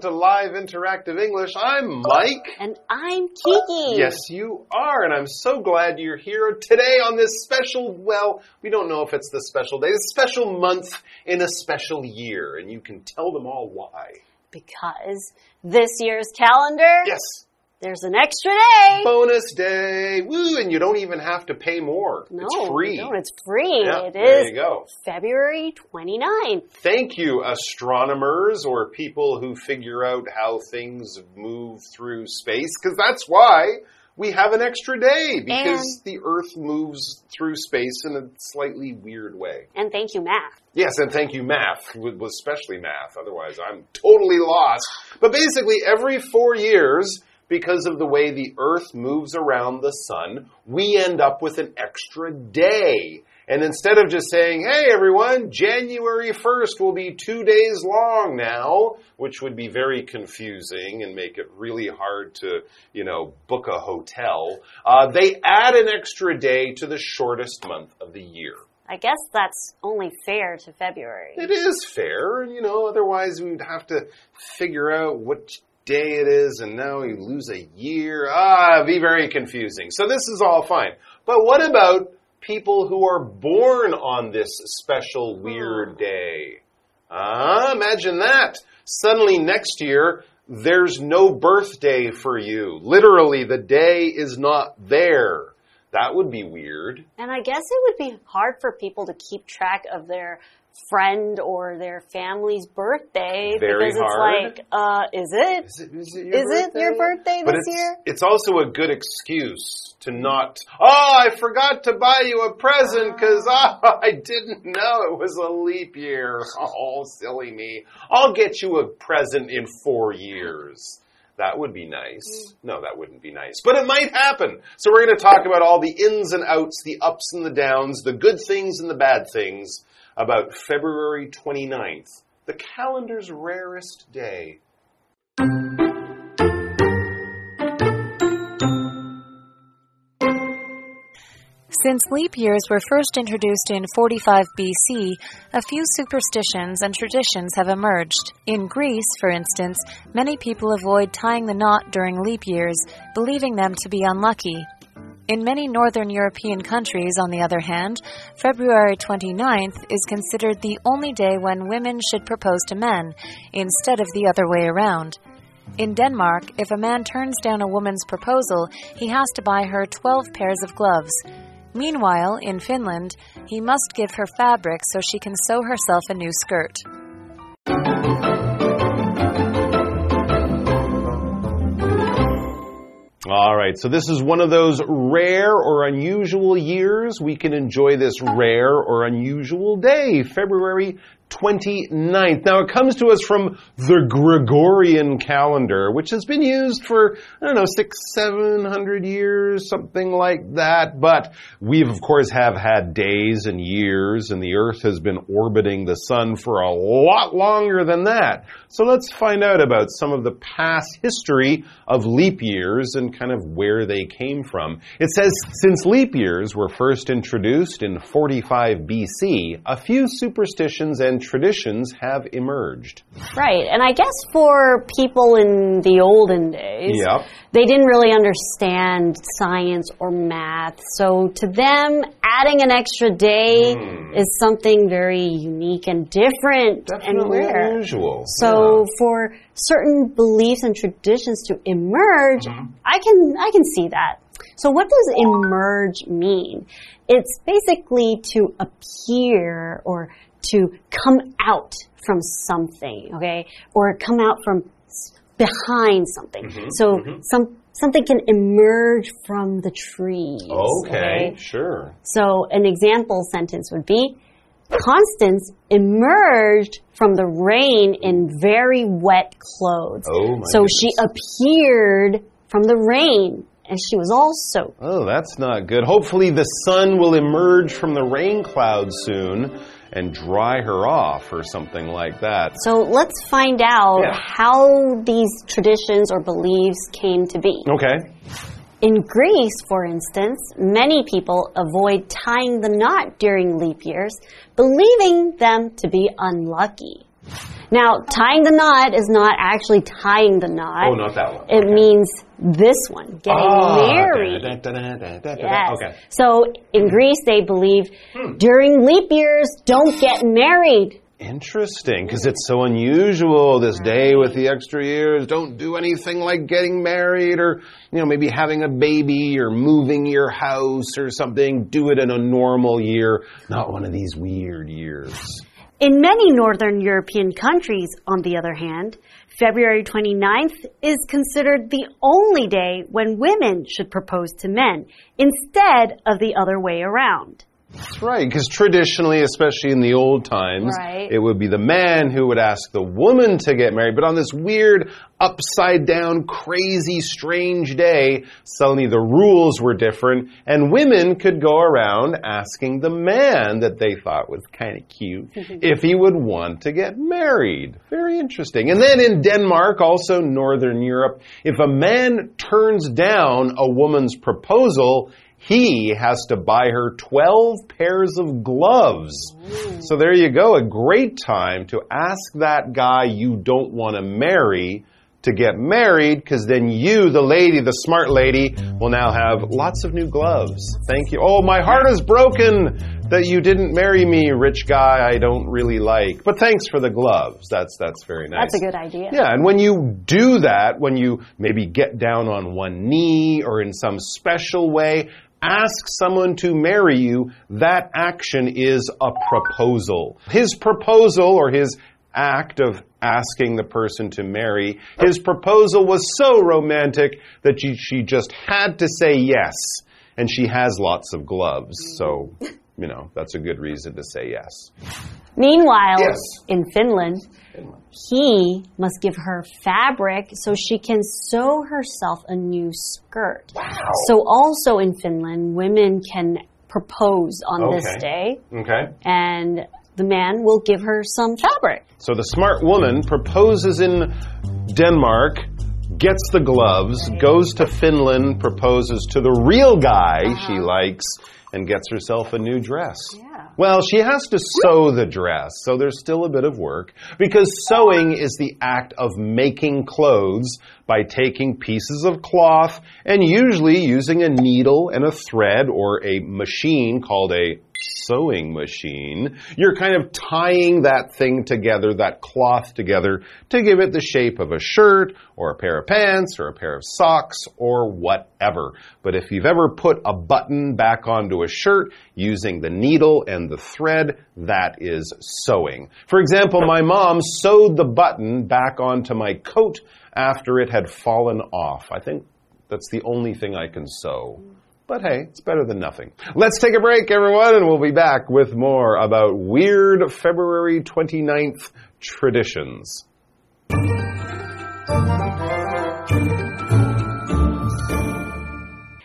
Welcome to Live Interactive English. I'm Mike. And I'm Kiki. Yes, you are, and I'm so glad you're here today on this special, well, we don't know if it's the special day, the special month in a special year, and you can tell them all why. Because this year's calendar, Yes, there's an extra day. bonus day. Woo, and you don't even have to pay more. no, it's free. No, it's free. Yeah, it there is you go. February 29th. Thank you, astronomers or people who figure out how things move through space, because that's why we have an extra day, because And- the Earth moves through space in a slightly weird way. And thank you, math. Yes, and thank you, math, especially math. Otherwise, I'm totally lost. But basically, every four years, because of the way the Earth moves around the sun, we end up with an extra day. And instead of just saying, hey, everyone, January 1st will be two days long now, which would be very confusing and make it really hard to, you know, book a hotel, uh, they add an extra day to the shortest month of the year. I guess that's only fair to February. It is fair, you know, otherwise we'd have to figure out which day it is and now you lose a year. Ah, be very confusing. So this is all fine. But what about people who are born on this special weird day? Ah, imagine that. Suddenly next year, there's no birthday for you. Literally, the day is not there. That would be weird. And I guess it would be hard for people to keep track of their friend or their family's birthday Very because hard. it's like, uh, is it? Is it, is it your Is birthday? it your birthday but this it's, year? It's also a good excuse to not, oh, I forgot to buy you a present because oh, I didn't know it was a leap year. Oh, silly me. I'll get you a present in four years. That would be nice. No, that wouldn't be nice. But it might happen. So we're going to talk about all the ins and outs, the ups and the downs, the good things and the bad things about February 29th, the calendar's rarest day. Since leap years were first introduced in 45 BC, a few superstitions and traditions have emerged. In Greece, for instance, many people avoid tying the knot during leap years, believing them to be unlucky. In many northern European countries, on the other hand, February 29th is considered the only day when women should propose to men, instead of the other way around. In Denmark, if a man turns down a woman's proposal, he has to buy her 12 pairs of gloves. Meanwhile, in Finland, he must give her fabric so she can sew herself a new skirt. All right, so this is one of those rare or unusual years. We can enjoy this rare or unusual day, February 29th. Now, it comes to us from the Gregorian calendar, which has been used for, I don't know, six, seven hundred years, something like that. But we, of course, have had days and years, and the Earth has been orbiting the sun for a lot longer than that. So let's find out about some of the past history of leap years and kind of where they came from. It says, since leap years were first introduced in 45 BC, a few superstitions and traditions have emerged. Right. And I guess for people in the olden days, Yep. they didn't really understand science or math. So to them, adding an extra day hmm. is something very unique and different and Definitely rare. unusual. So for certain beliefs and traditions to emerge, mm-hmm. I can I can see that. So what does emerge mean? It's basically to appear or to come out from something, okay? Or come out from behind something. Mm-hmm, so mm-hmm. some something can emerge from the trees. Okay, sure. So an example sentence would be Constance emerged from the rain in very wet clothes. Oh, my so she appeared from the rain and she was all soaked. Oh, that's not good. Hopefully, the sun will emerge from the rain clouds soon and dry her off or something like that. So let's find out Yeah. how these traditions or beliefs came to be. Okay. In Greece, for instance, many people avoid tying the knot during leap years, believing them to be unlucky. Now, tying the knot is not actually tying the knot. Oh, not that one. It Okay. means this one, getting Ah, married. da, da, da. Yes. Okay. So in Greece, they believe during leap years, don't get married. Interesting, because it's so unusual this day with the extra years. Don't do anything like getting married or, you know, maybe having a baby or moving your house or something. Do it in a normal year, not one of these weird years. In many Northern European countries, on the other hand, February 29th is considered the only day when women should propose to men instead of the other way around. That's right, because traditionally, especially in the old times, Right. it would be the man who would ask the woman to get married. But on this weird, upside down, crazy, strange day, suddenly the rules were different, and women could go around asking the man that they thought was kind of cute if he would want to get married. Very interesting. And then in Denmark, also Northern Europe, if a man turns down a woman's proposal, he has to buy her 12 pairs of gloves. So there you go, a great time to ask that guy you don't want to marry to get married because then you, the lady, the smart lady, will now have lots of new gloves. Thank you. Oh, my heart is broken that you didn't marry me, rich guy I don't really like. But thanks for the gloves. That's that's very nice. That's a good idea. Yeah, and when you do that, when you maybe get down on one knee or in some special way, ask someone to marry you, that action is a proposal. His proposal or his act of asking the person to marry, his proposal was so romantic that she, she just had to say yes. And she has lots of gloves, so, you know, that's a good reason to say yes. Meanwhile, Yes. in Finland, he must give her fabric so she can sew herself a new skirt. Wow. So also in Finland, women can propose on this day Okay. and the man will give her some fabric. So the smart woman proposes in Denmark, gets the gloves, goes to Finland, proposes to the real guy uh-huh. she likes, and gets herself a new dress. Yeah. Well, she has to sew the dress, so there's still a bit of work because sewing is the act of making clothes by taking pieces of cloth and usually using a needle and a thread or a machine called a sewing machine. You're kind of tying that thing together, that cloth together, to give it the shape of a shirt or a pair of pants or a pair of socks or whatever. But if you've ever put a button back onto a shirt using the needle and the thread, that is sewing. For example, my mom sewed the button back onto my coat after it had fallen off. I think that's the only thing I can sew. But hey, it's better than nothing. Let's take a break, everyone, and we'll be back with more about weird February 29th traditions.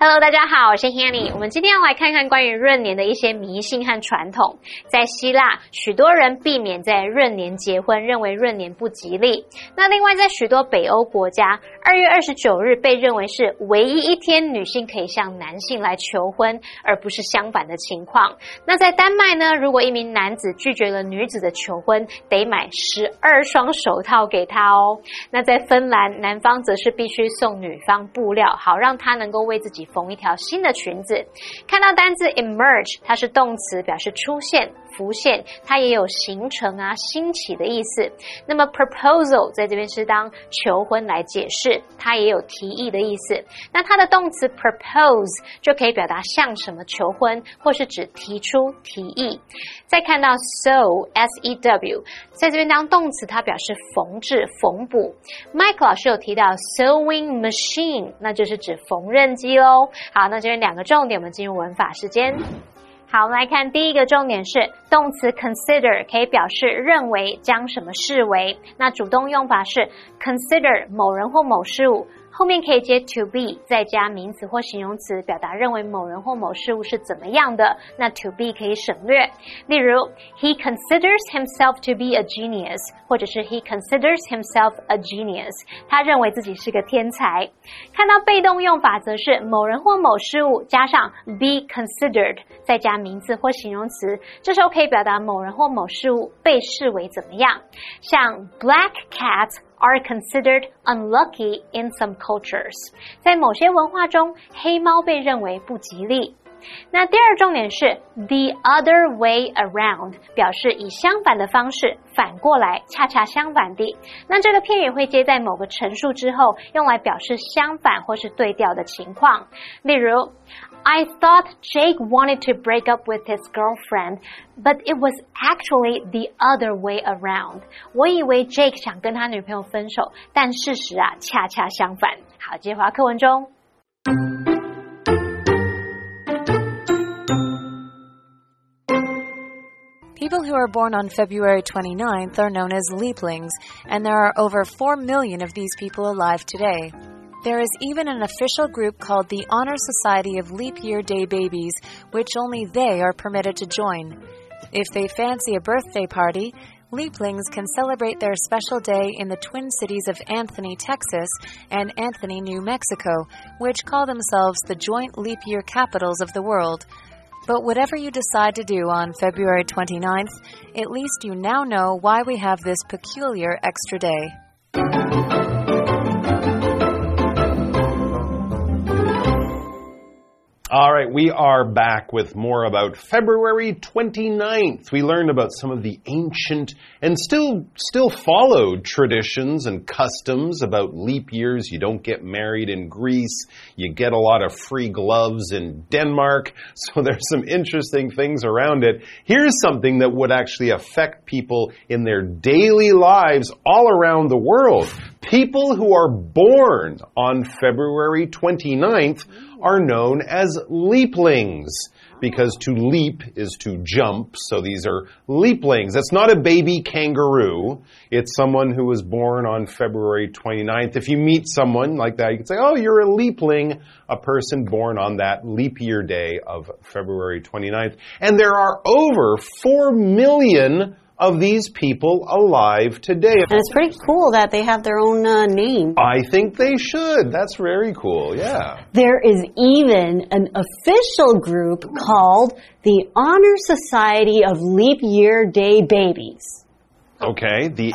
Hello，大家好，我是 Hanny。我们今天要来看看关于闰年的一些迷信和传统。在希腊，许多人避免在闰年结婚，认为闰年不吉利。那另外，在许多北欧国家，二月二十九日被认为是唯一一天女性可以向男性来求婚，而不是相反的情况。那在丹麦呢，如果一名男子拒绝了女子的求婚，得买十二双手套给她哦。那在芬兰，男方则是必须送女方布料，好让她能够为自己缝一条新的裙子。看到单字 emerge，它是动词，表示出现、浮现，它也有形成啊、兴起的意思。那么 proposal 在这边是当求婚来解释，它也有提议的意思。那它的动词 propose 就可以表达向什么求婚，或是指提出提议。再看到 sew s e w，在这边当动词，它表示缝制、缝补。Mike 老师有提到 sewing machine，那就是指缝纫机喽。好，那这边两个重点，我们进入文法时间。好，我们来看第一个重点是动词 consider 可以表示认为、将什么视为。那主动用法是 consider 某人或某事物后面可以接 to be，再加名词或形容词，表达认为某人或某事物是怎么样的。那 to be 可以省略。例如，He considers himself to be a genius，或者是 He considers himself a genius，他认为自己是个天才。看到被动用法，则是某人或某事物加上 be considered，再加名词或形容词，这时候可以表达某人或某事物被视为怎么样。像 Black cat。Are considered unlucky in some cultures，在某些文化中，黑猫被认为不吉利。那第二重点是 the other way around，表示以相反的方式，反过来，恰恰相反地。那这个片语会接在某个陈述之后，用来表示相反或是对调的情况。例如。I thought Jake wanted to break up with his girlfriend, but it was actually the other way around. 我以为 Jake 想跟他女朋友分手，但事实啊，恰恰相反。好，接回课文中。People who are born on February 29th are known as leaplings, and there are over 4 million of these people alive today. There is even an official group called the Honor Society of Leap Year Day Babies, which only they are permitted to join. If they fancy a birthday party, Leaplings can celebrate their special day in the twin cities of Anthony, Texas and Anthony, New Mexico, which call themselves the joint leap year capitals of the world. But whatever you decide to do on February 29th, at least you now know why we have this peculiar extra day. All right, we are back with more about February 29th. We learned about some of the ancient and still still followed traditions and customs about leap years. You don't get married in Greece. You get a lot of free gloves in Denmark. So there's some interesting things around it. Here's something that would actually affect people in their daily lives all around the world. People who are born on February 29th are known as leaplings because to leap is to jump. So these are leaplings. That's not a baby kangaroo. It's someone who was born on February 29th. If you meet someone like that, you can say, Oh, you're a leapling, a person born on that leap year day of February 29th. And there are over 4 million of these people alive today. And it's pretty cool that they have their own uh, name. I think they should. That's very cool, yeah. There is even an official group called the Honor Society of Leap Year Day Babies. Okay, the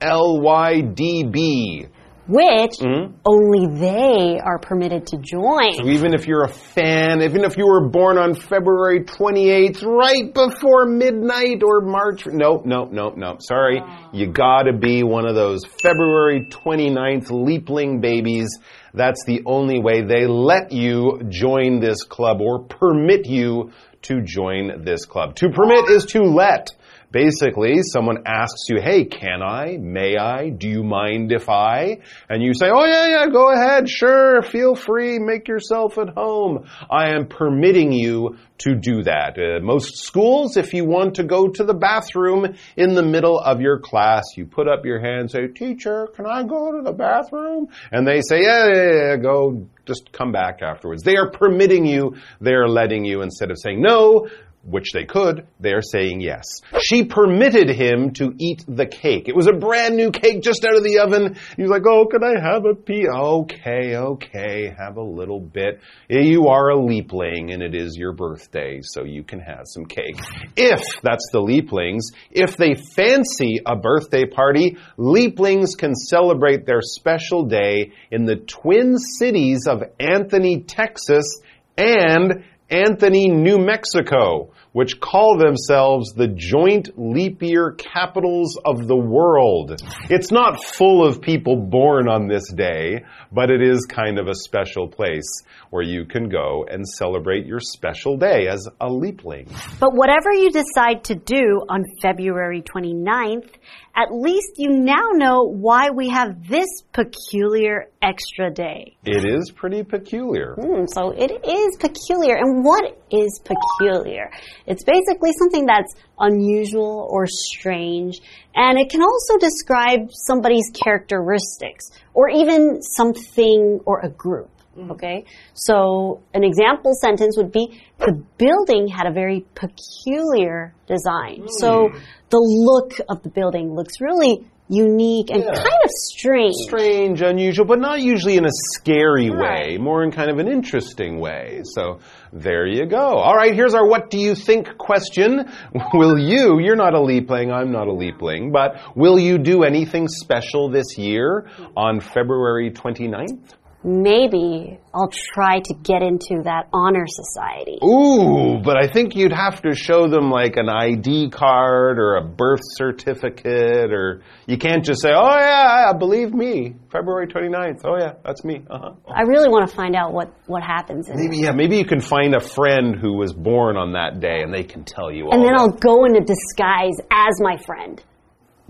HSLYDB which mm -hmm. only they are permitted to join. So even if you're a fan, even if you were born on February 28th, right before midnight or March, nope, nope, nope, nope. Sorry, oh. you gotta be one of those February 29th leapling babies. That's the only way they let you join this club or permit you to join this club. To permit is to let. Basically, someone asks you, hey, can I? May I? Do you mind if I? And you say, oh yeah, yeah, go ahead, sure, feel free, make yourself at home. I am permitting you to do that. Uh, most schools, if you want to go to the bathroom in the middle of your class, you put up your hand, say, teacher, can I go to the bathroom? And they say, yeah, yeah, yeah, go, just come back afterwards. They are permitting you, they are letting you instead of saying no, which they could, they're saying yes. She permitted him to eat the cake. It was a brand new cake just out of the oven. He's like, oh, can I have a piece? Okay, okay, have a little bit. You are a leapling and it is your birthday, so you can have some cake. If, that's the leaplings, if they fancy a birthday party, leaplings can celebrate their special day in the twin cities of Anthony, Texas and Anthony, New Mexico, which call themselves the joint leap year capitals of the world. It's not full of people born on this day, but it is kind of a special place where you can go and celebrate your special day as a leapling. But whatever you decide to do on February 29th, at least you now know why we have this peculiar extra day. It is pretty peculiar. Mm, so it is peculiar. And what is peculiar? It's basically something that's unusual or strange, and it can also describe somebody's characteristics or even something or a group. Mm-hmm. Okay, so an example sentence would be the building had a very peculiar design. Mm. So the look of the building looks really unique and Yeah. kind of strange. Strange, unusual, but not usually in a scary way, more in kind of an interesting way. So there you go. All right, here's our what do you think question. Will you, you're not a leapling, I'm not a leapling, but will you do anything special this year on February 29th? Maybe I'll try to get into that honor society. Ooh, but I think you'd have to show them like an ID card or a birth certificate, or you can't just say, oh yeah, believe me, February 29th. Oh yeah, that's me. Uh-huh. I really want to find out what, what happens in. Maybe, yeah, maybe you can find a friend who was born on that day and they can tell you all. And then that. I'll go into disguise as my friend.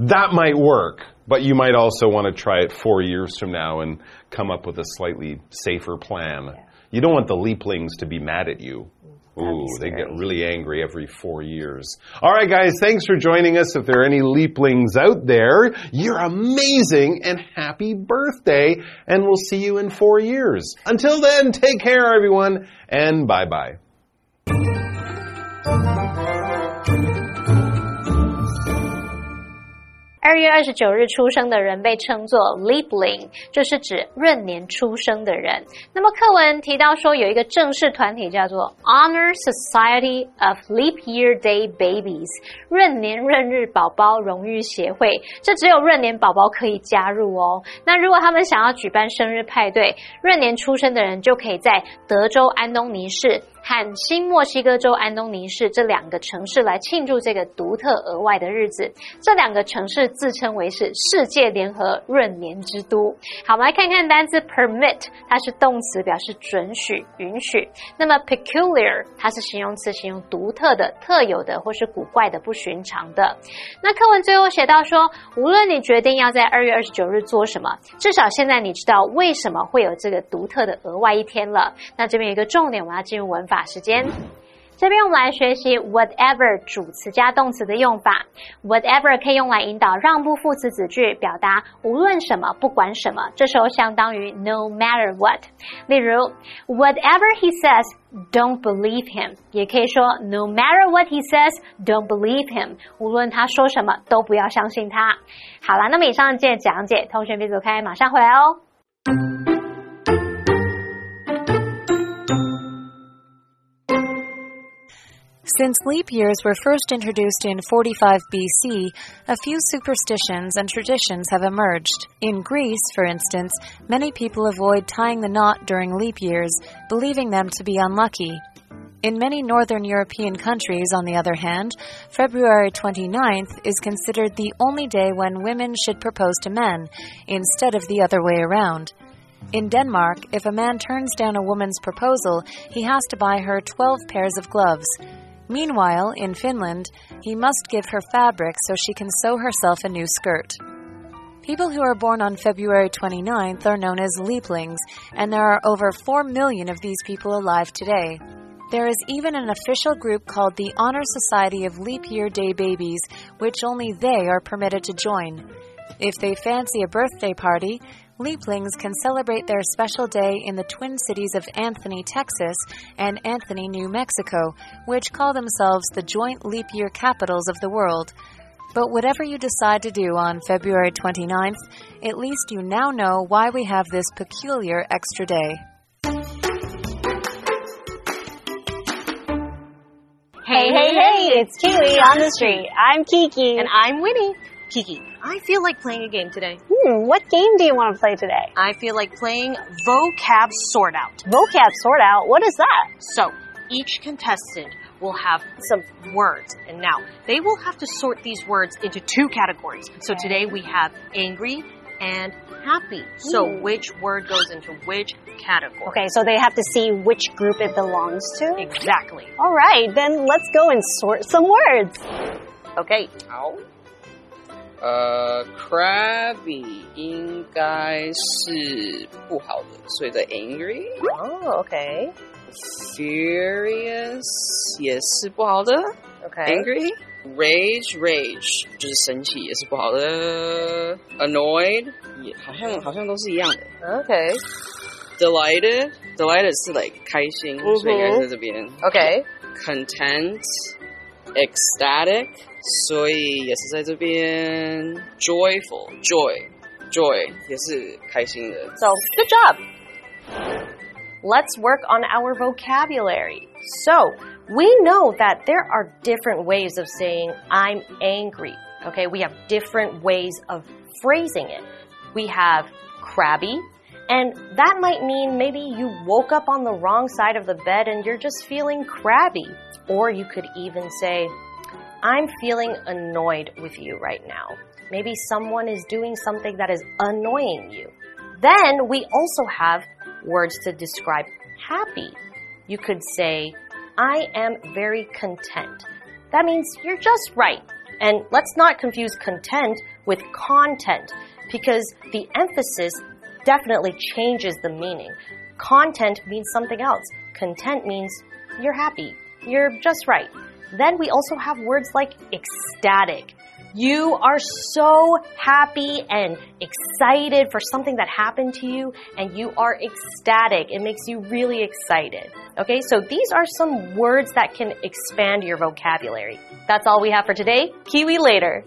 That might work, but you might also want to try it four years from now and come up with a slightly safer plan. You don't want the leaplings to be mad at you. Ooh, they get really angry every four years. All right, guys, thanks for joining us. If there are any leaplings out there, you're amazing and happy birthday, and we'll see you in four years. Until then, take care, everyone, and bye bye. 二月二十九日出生的人被称作 LEP LING，就是指闰年出生的人。那么课文提到说，有一个正式团体叫做 Honor Society of Leap Year Day Babies，闰年闰日宝宝荣誉协会。这只有闰年宝宝可以加入哦。那如果他们想要举办生日派对，闰年出生的人就可以在德州安东尼市。和新墨西哥州安东尼市这两个城市来庆祝这个独特额外的日子。这两个城市自称为是世界联合闰年之都。好，我们来看看单词 permit，它是动词，表示准许、允许。那么 peculiar，它是形容词，形容独特的、特有的或是古怪的、不寻常的。那课文最后写到说，无论你决定要在二月二十九日做什么，至少现在你知道为什么会有这个独特的额外一天了。那这边有一个重点，我们要进入文法时间。这边我们来学习 whatever 主词加动词的用法。whatever 可以用来引导让步副词子句，表达无论什么、不管什么。这时候相当于 no matter what。例如，whatever he says。Don't believe him，也可以说 No matter what he says, don't believe him。无论他说什么，都不要相信他。好了，那么以上这讲解，同学别走开，马上回来哦。Since leap years were first introduced in 45 BC, a few superstitions and traditions have emerged. In Greece, for instance, many people avoid tying the knot during leap years, believing them to be unlucky. In many northern European countries, on the other hand, February 29th is considered the only day when women should propose to men, instead of the other way around. In Denmark, if a man turns down a woman's proposal, he has to buy her 12 pairs of gloves. Meanwhile, in Finland, he must give her fabric so she can sew herself a new skirt. People who are born on February 29th are known as leaplings, and there are over 4 million of these people alive today. There is even an official group called the Honor Society of Leap Year Day Babies, which only they are permitted to join. If they fancy a birthday party, Leaplings can celebrate their special day in the twin cities of Anthony, Texas and Anthony, New Mexico, which call themselves the joint leap year capitals of the world. But whatever you decide to do on February 29th, at least you now know why we have this peculiar extra day. Hey, hey, hey, it's Kiwi on the street. I'm Kiki. And I'm Winnie. Kiki, I feel like playing a game today. Hmm, what game do you want to play today? I feel like playing vocab sort out. Vocab sort out. What is that? So, each contestant will have some words, and now they will have to sort these words into two categories. So today we have angry and happy. So which word goes into which category? Okay, so they have to see which group it belongs to. Exactly. All right, then let's go and sort some words. Okay. 好，呃，crabby 应该是不好的，所以的 angry。 Oh, okay. Furious 也是不好的 Okay. Angry rage rage 就是生气也是不好的 Annoyed 也好像好像都是一样的 Okay. Delighted delighted 是 like 开心嗯哼所以应该是在这边 Okay. Content ecstatic 所以也是在这边 Joyful joy joy 也是开心的 So, good job. Let's work on our vocabulary. So, we know that there are different ways of saying I'm angry. Okay, we have different ways of phrasing it. We have crabby, and that might mean maybe you woke up on the wrong side of the bed and you're just feeling crabby. Or you could even say, I'm feeling annoyed with you right now. Maybe someone is doing something that is annoying you. Then we also have words to describe happy. You could say, I am very content. That means you're just right. And let's not confuse content with content because the emphasis definitely changes the meaning. Content means something else. Content means you're happy. You're just right. Then we also have words like ecstatic. You are so happy and excited for something that happened to you, and you are ecstatic. It makes you really excited. Okay, so these are some words that can expand your vocabulary. That's all we have for today. Kiwi later.